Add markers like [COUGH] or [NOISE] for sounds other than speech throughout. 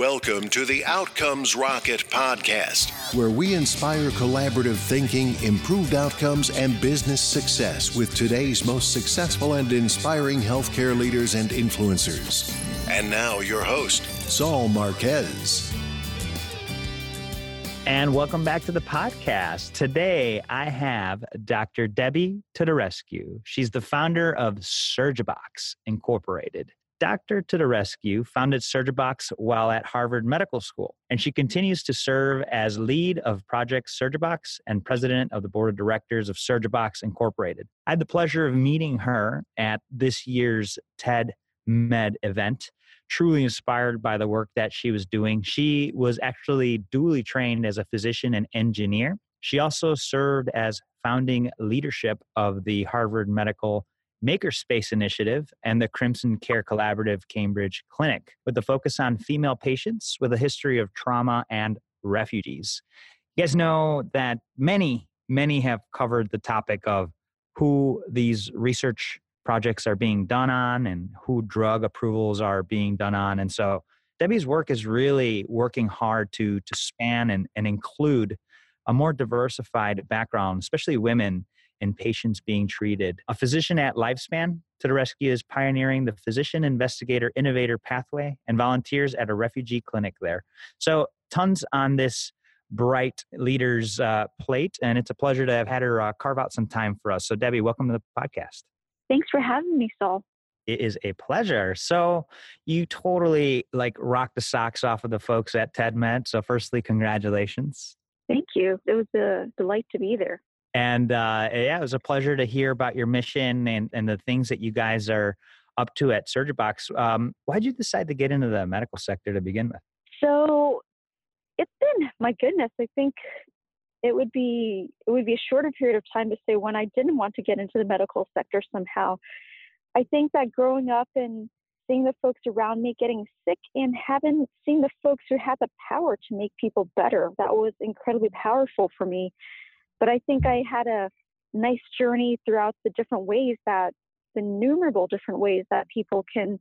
Welcome to the Outcomes Rocket podcast, where we inspire collaborative thinking, improved outcomes, and business success with today's most successful and inspiring healthcare leaders and influencers. And now, your host, Saul Marquez. And welcome back to the podcast. Today, I have Dr. Debbie Teodorescu. She's the founder of Surgibox Incorporated. Dr. Teodorescu founded Surgibox while at Harvard Medical School, and she continues to serve as lead of Project Surgibox and president of the board of directors of Surgibox Incorporated. I had the pleasure of meeting her at this year's TED Med event. Truly inspired by the work that she was doing. She was actually dually trained as a physician and engineer. She also served as founding leadership of the Harvard Medical Makerspace Initiative and the Crimson Care Collaborative Cambridge Clinic, with a focus on female patients with a history of trauma and refugees. You guys know that many, many have covered the topic of who these research projects are being done on and who drug approvals are being done on. And so Debbie's work is really working hard to, to span and, and include a more diversified background, especially women in patients being treated. A physician at Lifespan Teodorescu is pioneering the physician investigator innovator pathway and volunteers at a refugee clinic there. So, tons on this bright leader's uh, plate, and it's a pleasure to have had her uh, carve out some time for us. So, Debbie, welcome to the podcast. Thanks for having me, Saul. It is a pleasure. So, you totally like rock the socks off of the folks at TED Med. So, firstly, congratulations. Thank you. It was a delight to be there. And uh, yeah, it was a pleasure to hear about your mission and, and the things that you guys are up to at Surgibox. Um, why did you decide to get into the medical sector to begin with? So it's been, my goodness, I think it would be it would be a shorter period of time to say when I didn't want to get into the medical sector somehow. I think that growing up and seeing the folks around me getting sick and having seeing the folks who had the power to make people better, that was incredibly powerful for me. But I think I had a nice journey throughout the different ways that the innumerable different ways that people can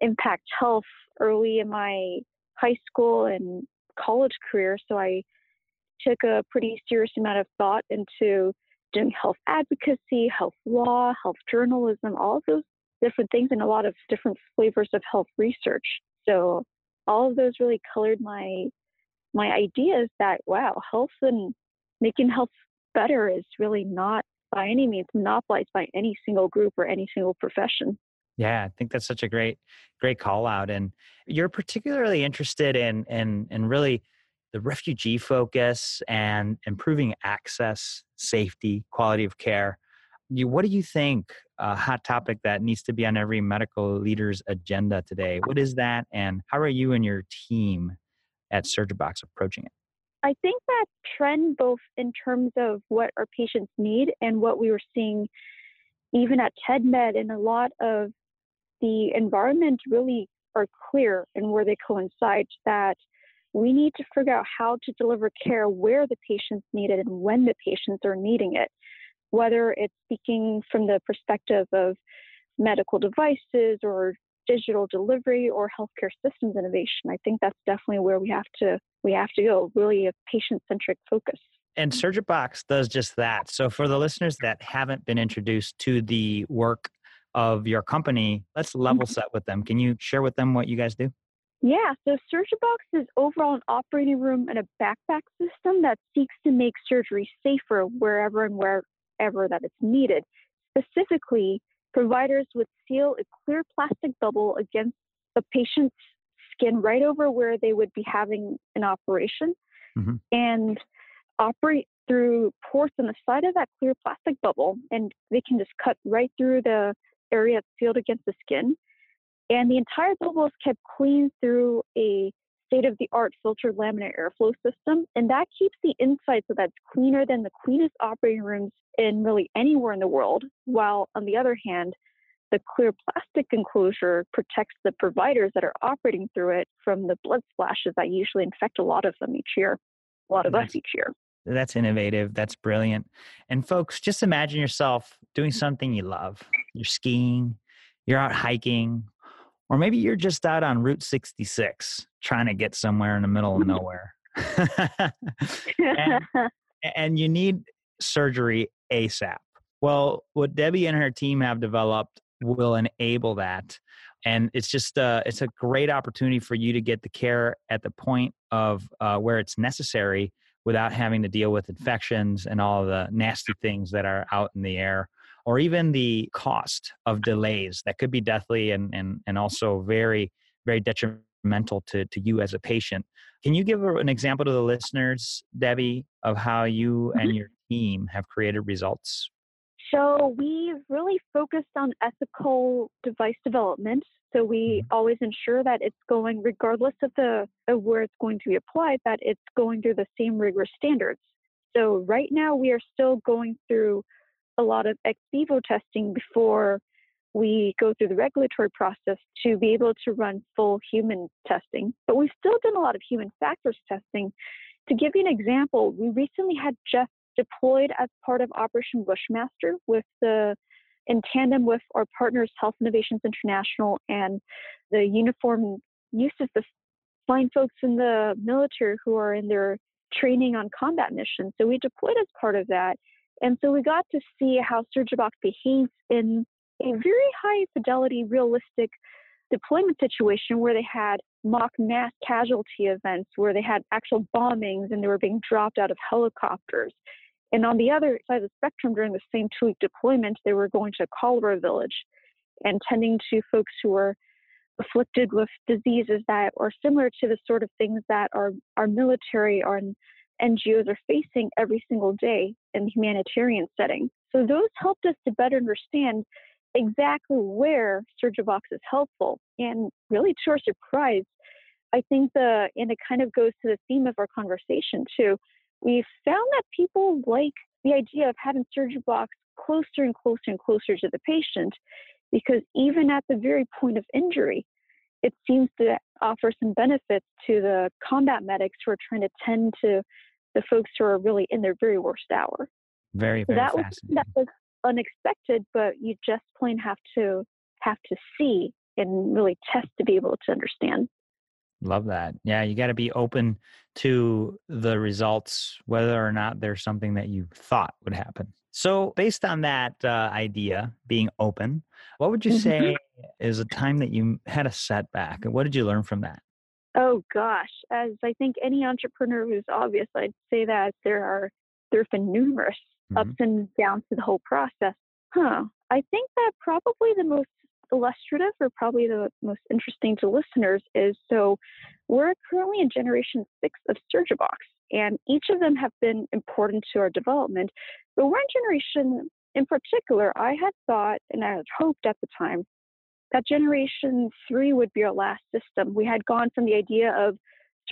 impact health early in my high school and college career. So I took a pretty serious amount of thought into doing health advocacy, health law, health journalism, all of those different things, and a lot of different flavors of health research. So all of those really colored my my ideas that wow, health and making health better is really not by any means monopolized by any single group or any single profession. Yeah, I think that's such a great, great call out. And you're particularly interested in in in really the refugee focus and improving access, safety, quality of care. You, what do you think a hot topic that needs to be on every medical leader's agenda today? What is that, and how are you and your team at Surgibox approaching it? I think that trend, both in terms of what our patients need and what we were seeing even at TEDMed, and a lot of the environment really are clear and where they coincide that we need to figure out how to deliver care where the patients need it and when the patients are needing it, whether it's speaking from the perspective of medical devices or digital delivery or healthcare systems innovation. I think that's definitely where we have to we have to go, really a patient-centric focus. And Surgibox does just that. So for the listeners that haven't been introduced to the work of your company, let's level mm-hmm. set with them. Can you share with them what you guys do? Yeah, so Surgibox is overall an operating room and a backpack system that seeks to make surgery safer wherever and wherever that it's needed. Specifically, Providers would seal a clear plastic bubble against the patient's skin right over where they would be having an operation mm-hmm. and operate through ports on the side of that clear plastic bubble. And they can just cut right through the area sealed against the skin. And the entire bubble is kept clean through a state of the art filtered laminar airflow system. And that keeps the inside so that's cleaner than the cleanest operating rooms in really anywhere in the world. While on the other hand, the clear plastic enclosure protects the providers that are operating through it from the blood splashes that usually infect a lot of them each year, a lot of that's, us each year. That's innovative. That's brilliant. And folks, just imagine yourself doing something you love. You're skiing, you're out hiking, Or maybe you're just out on Route 66 trying to get somewhere in the middle of mm-hmm. nowhere. [LAUGHS] and, [LAUGHS] and you need surgery ASAP. Well, what Debbie and her team have developed will enable that and it's just uh, it's a great opportunity for you to get the care at the point of uh, where it's necessary without having to deal with infections and all the nasty things that are out in the air or even the cost of delays that could be deathly and and, and also very very detrimental to, to you as a patient. Can you give an example to the listeners debbie of how you and mm-hmm. your team have created results so we've really focused on ethical device development. So we mm-hmm. always ensure that it's going, regardless of the of where it's going to be applied, that it's going through the same rigorous standards. So right now we are still going through a lot of ex vivo testing before we go through the regulatory process to be able to run full human testing. But we've still done a lot of human factors testing. To give you an example, we recently had Jeff deployed as part of Operation Bushmaster with the in tandem with our partners Health Innovations International and the uniform uses the fine folks in the military who are in their training on combat missions. So we deployed as part of that. And so we got to see how SurgiBox behaves in a very high fidelity, realistic deployment situation where they had mock mass casualty events, where they had actual bombings and they were being dropped out of helicopters. And on the other side of the spectrum, during the same two week deployment, they were going to cholera village and tending to folks who were afflicted with diseases that are similar to the sort of things that our, our military or NGOs are facing every single day in the humanitarian setting. So those helped us to better understand exactly where SurgiBox is helpful. And really, to our surprise, I think the, and it kind of goes to the theme of our conversation too, we found that people like the idea of having SurgiBox closer and closer and closer to the patient because even at the very point of injury, it seems to offer some benefits to the combat medics who are trying to tend to the folks who are really in their very worst hour. Very, very that was, that was unexpected, but you just plain have to have to see and really test to be able to understand. Love that. Yeah, you got to be open to the results, whether or not there's something that you thought would happen. So, based on that uh, idea, being open, what would you mm-hmm. say is a time that you had a setback? And what did you learn from that? Oh gosh, as I think any entrepreneur who's obvious, I'd say that there are there have been numerous mm-hmm. ups and downs to the whole process. Huh. I think that probably the most illustrative or probably the most interesting to listeners is so we're currently in generation six of SurgiBox, and each of them have been important to our development. But we're in generation, in particular, I had thought and I had hoped at the time that generation three would be our last system. We had gone from the idea of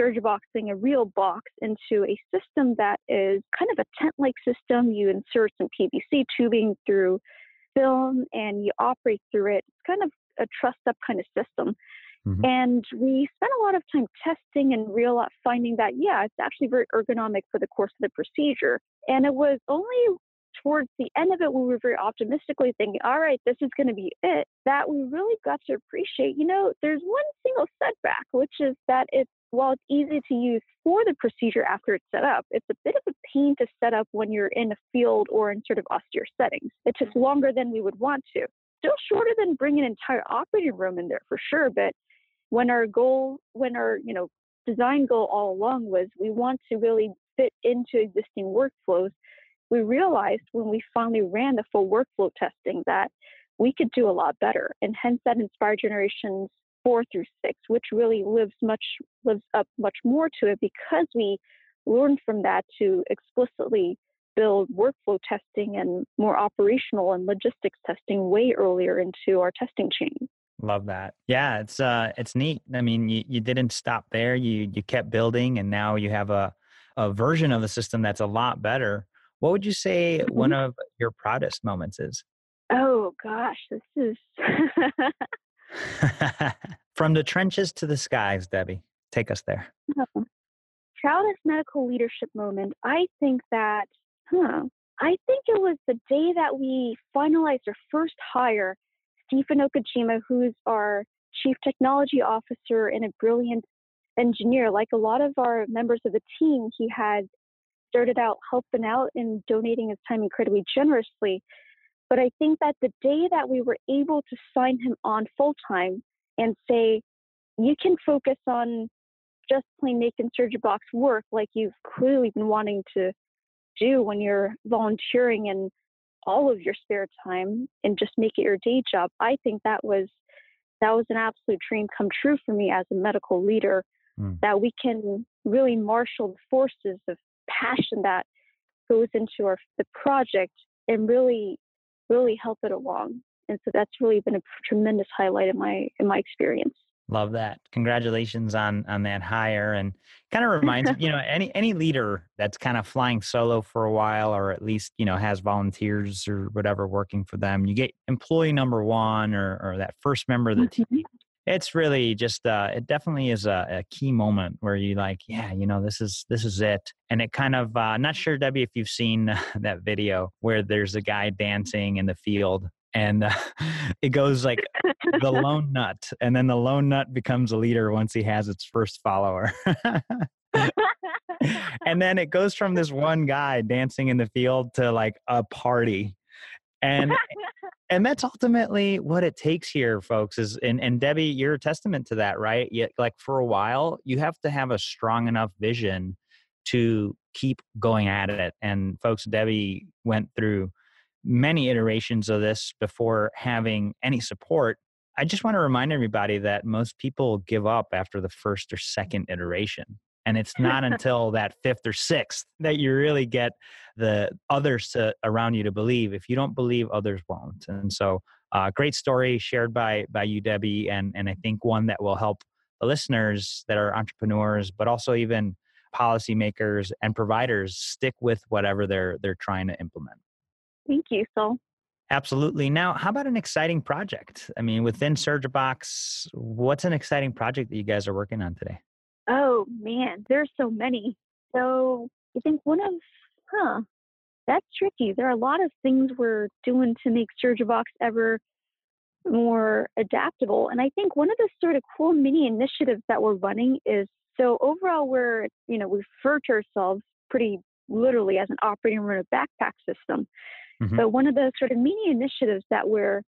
SurgiBoxing a real box into a system that is kind of a tent like system. You insert some PVC tubing through film and you operate through it. It's kind of a trussed up kind of system. Mm-hmm. And we spent a lot of time testing and real finding that, yeah, it's actually very ergonomic for the course of the procedure. And it was only towards the end of it when we were very optimistically thinking, all right, this is going to be it, that we really got to appreciate, you know, there's one single setback, which is that it's while it's easy to use for the procedure after it's set up, it's a bit of a pain to set up when you're in a field or in sort of austere settings. It took mm-hmm. longer than we would want to. Still shorter than bringing an entire operating room in there for sure, but when our goal, when our, you know, design goal all along was we want to really fit into existing workflows, we realized when we finally ran the full workflow testing that we could do a lot better. And hence that inspired generations four through six, which really lives much lives up much more to it because we learned from that to explicitly build workflow testing and more operational and logistics testing way earlier into our testing chain. Love that. Yeah, it's uh it's neat. I mean, you, you didn't stop there. You you kept building and now you have a a version of the system that's a lot better. What would you say mm-hmm. one of your proudest moments is? Oh gosh, this is [LAUGHS] [LAUGHS] From the trenches to the skies, Debbie. Take us there. Oh, proudest medical leadership moment. I think that, huh, I think it was the day that we finalized our first hire, Stephen Okajima, who's our chief technology officer and a brilliant engineer. Like a lot of our members of the team, he had started out helping out and donating his time incredibly generously. But I think that the day that we were able to sign him on full time and say, you can focus on just plain making box work like you've clearly been wanting to do when you're volunteering in all of your spare time and just make it your day job. I think that was that was an absolute dream come true for me as a medical leader mm. that we can really marshal the forces of passion that goes into our the project and really really help it along and so that's really been a tremendous highlight in my in my experience Love that. Congratulations on on that hire and kind of reminds [LAUGHS] you know any any leader that's kind of flying solo for a while or at least you know has volunteers or whatever working for them. You get employee number 1 or or that first member of the mm-hmm. team. It's really just uh it definitely is a, a, key moment where you like, yeah, you know, this is this is it. And it kind of uh not sure Debbie if you've seen [LAUGHS] that video where there's a guy dancing in the field and uh, [LAUGHS] it goes like the [LAUGHS] lone nut and then the lone nut becomes a leader once he has its first follower and then it goes from this one guy dancing in the field to like a party and [LAUGHS] and that's ultimately what it takes here folks is and, and debbie you're a testament to that right Yet, like for a while you have to have a strong enough vision to keep going at it and folks debbie went through many iterations of this before having any support. I just want to remind everybody that most people give up after the first or second iteration. And it's not [LAUGHS] until that fifth or sixth that you really get the others to, around you to believe. If you don't believe, others won't. And so, uh, great story shared by by you, Debbie, and and I think one that will help the listeners that are entrepreneurs, but also even policymakers and providers stick with whatever they're they're trying to implement. Thank you, Saul. Absolutely. Now, how about an exciting project? I mean, within SurgiBox, what's an exciting project that you guys are working on today? Man, there's so many. So I think one of, huh, that's tricky. There are a lot of things we're doing to make SurgiBox ever more adaptable. And I think one of the sort of cool mini initiatives that we're running is so overall we're, you know, we refer to ourselves pretty literally as an operating room a backpack system. Mm-hmm. But one of the sort of mini initiatives that we're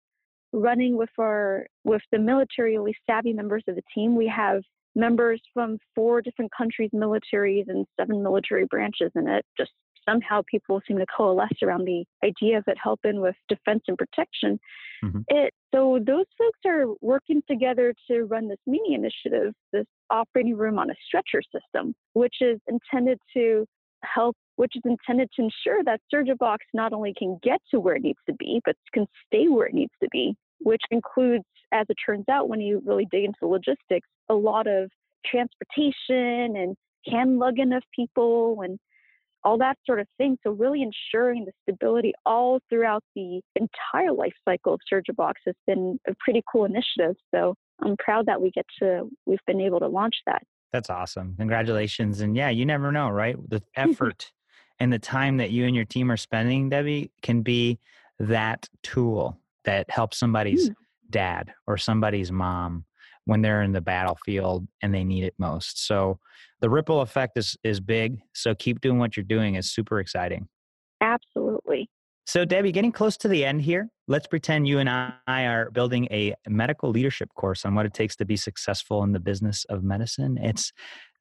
running with our with the militarily savvy members of the team, we have members from four different countries, militaries, and seven military branches in it. Just somehow people seem to coalesce around the idea of it helping with defense and protection. Mm-hmm. It so those folks are working together to run this mini initiative, this operating room on a stretcher system, which is intended to help which is intended to ensure that SurgiBox not only can get to where it needs to be, but can stay where it needs to be, which includes, as it turns out, when you really dig into the logistics, a lot of transportation and hand lugging of people and all that sort of thing. So really ensuring the stability all throughout the entire life cycle of SurgiBox has been a pretty cool initiative. So I'm proud that we get to we've been able to launch that. That's awesome. Congratulations. And yeah, you never know, right? The [LAUGHS] effort and the time that you and your team are spending, Debbie, can be that tool that helps somebody's mm. dad or somebody's mom when they're in the battlefield and they need it most. So the ripple effect is is big. So keep doing what you're doing is super exciting. Absolutely. So Debbie, getting close to the end here, let's pretend you and I are building a medical leadership course on what it takes to be successful in the business of medicine. It's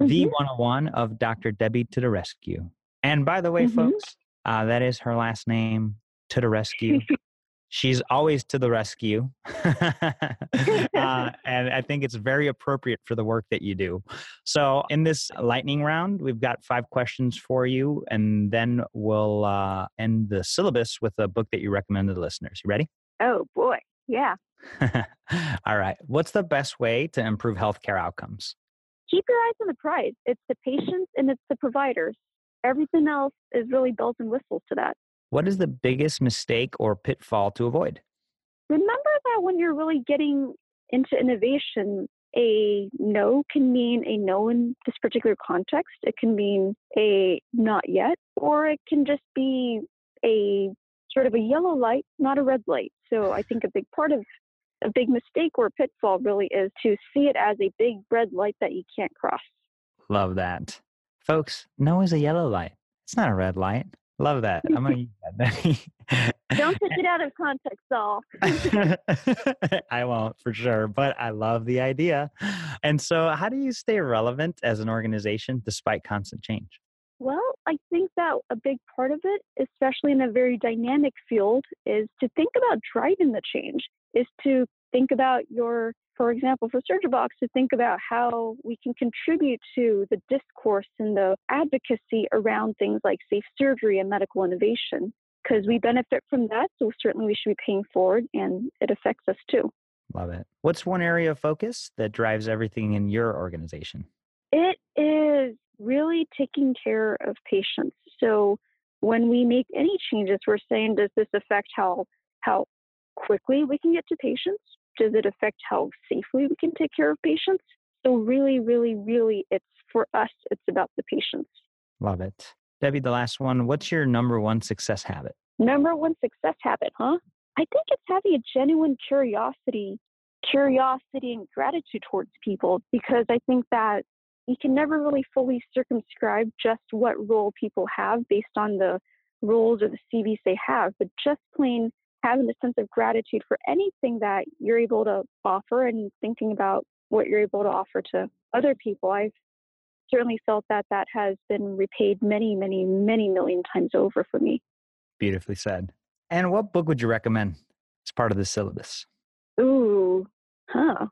mm-hmm. the 101 of Dr. Debbie Teodorescu. And by the way, mm-hmm. folks, uh, that is her last name, to the rescue. [LAUGHS] She's always to the rescue. [LAUGHS] uh, and I think it's very appropriate for the work that you do. So, in this lightning round, we've got five questions for you, and then we'll uh, end the syllabus with a book that you recommend to the listeners. You ready? Oh, boy. Yeah. [LAUGHS] All right. What's the best way to improve healthcare outcomes? Keep your eyes on the prize. It's the patients and it's the providers. Everything else is really bells and whistles to that. What is the biggest mistake or pitfall to avoid? Remember that when you're really getting into innovation, a no can mean a no in this particular context. It can mean a not yet, or it can just be a sort of a yellow light, not a red light. So I think a big part of a big mistake or pitfall really is to see it as a big red light that you can't cross. Love that. Folks, no is a yellow light. It's not a red light. Love that. I'm gonna use that. Don't take it [LAUGHS] out of context, all. [LAUGHS] I won't for sure, but I love the idea. And so, how do you stay relevant as an organization despite constant change? Well, I think that a big part of it, especially in a very dynamic field, is to think about driving the change, is to think about your for example, for SurgiBox to think about how we can contribute to the discourse and the advocacy around things like safe surgery and medical innovation, because we benefit from that. So certainly we should be paying forward and it affects us too. Love it. What's one area of focus that drives everything in your organization? It is really taking care of patients. So when we make any changes, we're saying, does this affect how how quickly we can get to patients? Does it affect how safely we can take care of patients? So really, really, really, it's for us, it's about the patients. Love it. Debbie, the last one. What's your number one success habit? Number one success habit, huh? I think it's having a genuine curiosity, curiosity and gratitude towards people because I think that you can never really fully circumscribe just what role people have based on the roles or the CVs they have, but just plain having a sense of gratitude for anything that you're able to offer and thinking about what you're able to offer to other people. I've certainly felt that that has been repaid many, many, many million times over for me. Beautifully said. And what book would you recommend as part of the syllabus? Ooh, huh.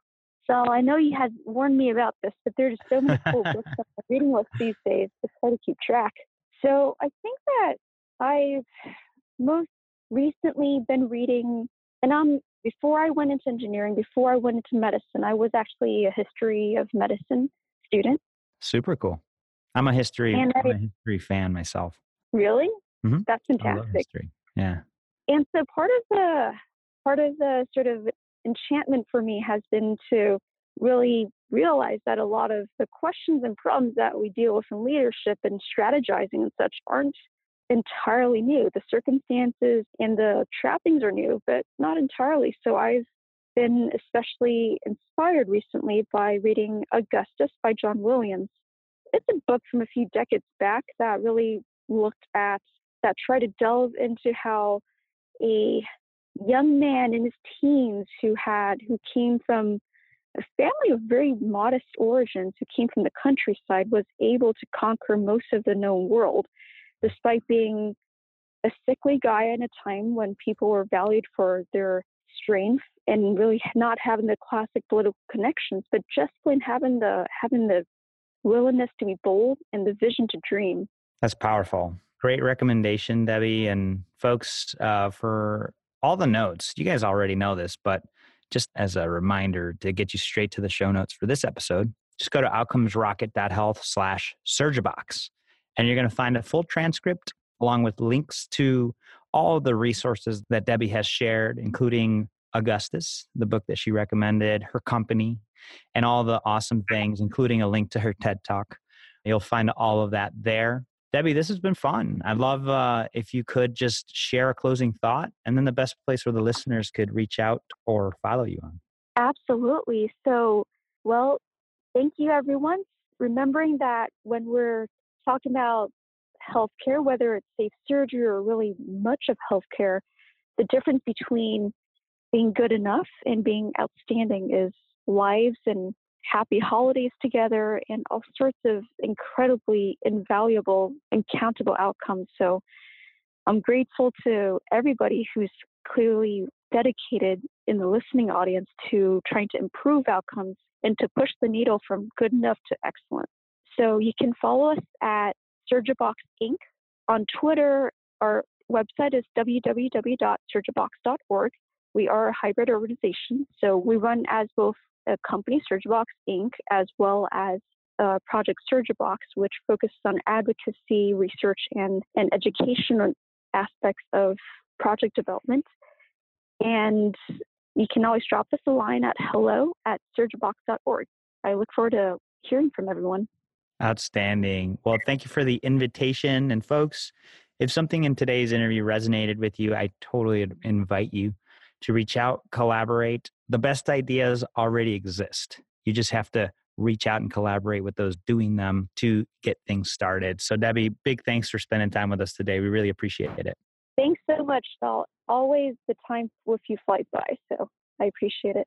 So I know you had warned me about this, but there's so many cool [LAUGHS] books on the reading list these days. It's hard to keep track. So I think that I've most recently been reading, and I'm before I went into engineering, before I went into medicine, I was actually a history of medicine student. Super cool. I'm a history, and I, a history fan myself. Really? Mm-hmm. That's fantastic. history. Yeah. And so part of the part of the sort of enchantment for me has been to really realize that a lot of the questions and problems that we deal with in leadership and strategizing and such aren't entirely new. The circumstances and the trappings are new, but not entirely. So I've been especially inspired recently by reading Augustus by John Williams. It's a book from a few decades back that really looked at, that tried to delve into how a young man in his teens who had, who came from a family of very modest origins, who came from the countryside, was able to conquer most of the known world despite being a sickly guy in a time when people were valued for their strength and really not having the classic political connections, but just plain having the having the willingness to be bold and the vision to dream. That's powerful. Great recommendation, Debbie, and folks uh, for all the notes. You guys already know this, but just as a reminder to get you straight to the show notes for this episode, just go to outcomesrocket.health slash and you're going to find a full transcript along with links to all the resources that Debbie has shared, including Augustus, the book that she recommended, her company, and all the awesome things, including a link to her TED Talk. You'll find all of that there. Debbie, this has been fun. I'd love uh, if you could just share a closing thought and then the best place where the listeners could reach out or follow you on. Absolutely. So, well, thank you, everyone. Remembering that when we're talking about healthcare, whether it's safe surgery or really much of healthcare, the difference between being good enough and being outstanding is lives and happy holidays together and all sorts of incredibly invaluable and countable outcomes. So I'm grateful to everybody who's clearly dedicated in the listening audience to trying to improve outcomes and to push the needle from good enough to excellent. So you can follow us at Surgibox Inc. on Twitter. Our website is www.surgibox.org. We are a hybrid organization, so we run as both a company, Surgibox Inc., as well as uh, Project Surgibox, which focuses on advocacy, research, and, and education aspects of project development. And you can always drop us a line at hello at surgibox.org. I look forward to hearing from everyone. Outstanding. Well, thank you for the invitation. And folks, if something in today's interview resonated with you, I totally invite you to reach out, collaborate, the best ideas already exist. You just have to reach out and collaborate with those doing them to get things started. So, Debbie, big thanks for spending time with us today. We really appreciate it. Thanks so much, Saul. Always the time with you flies by. So, I appreciate it.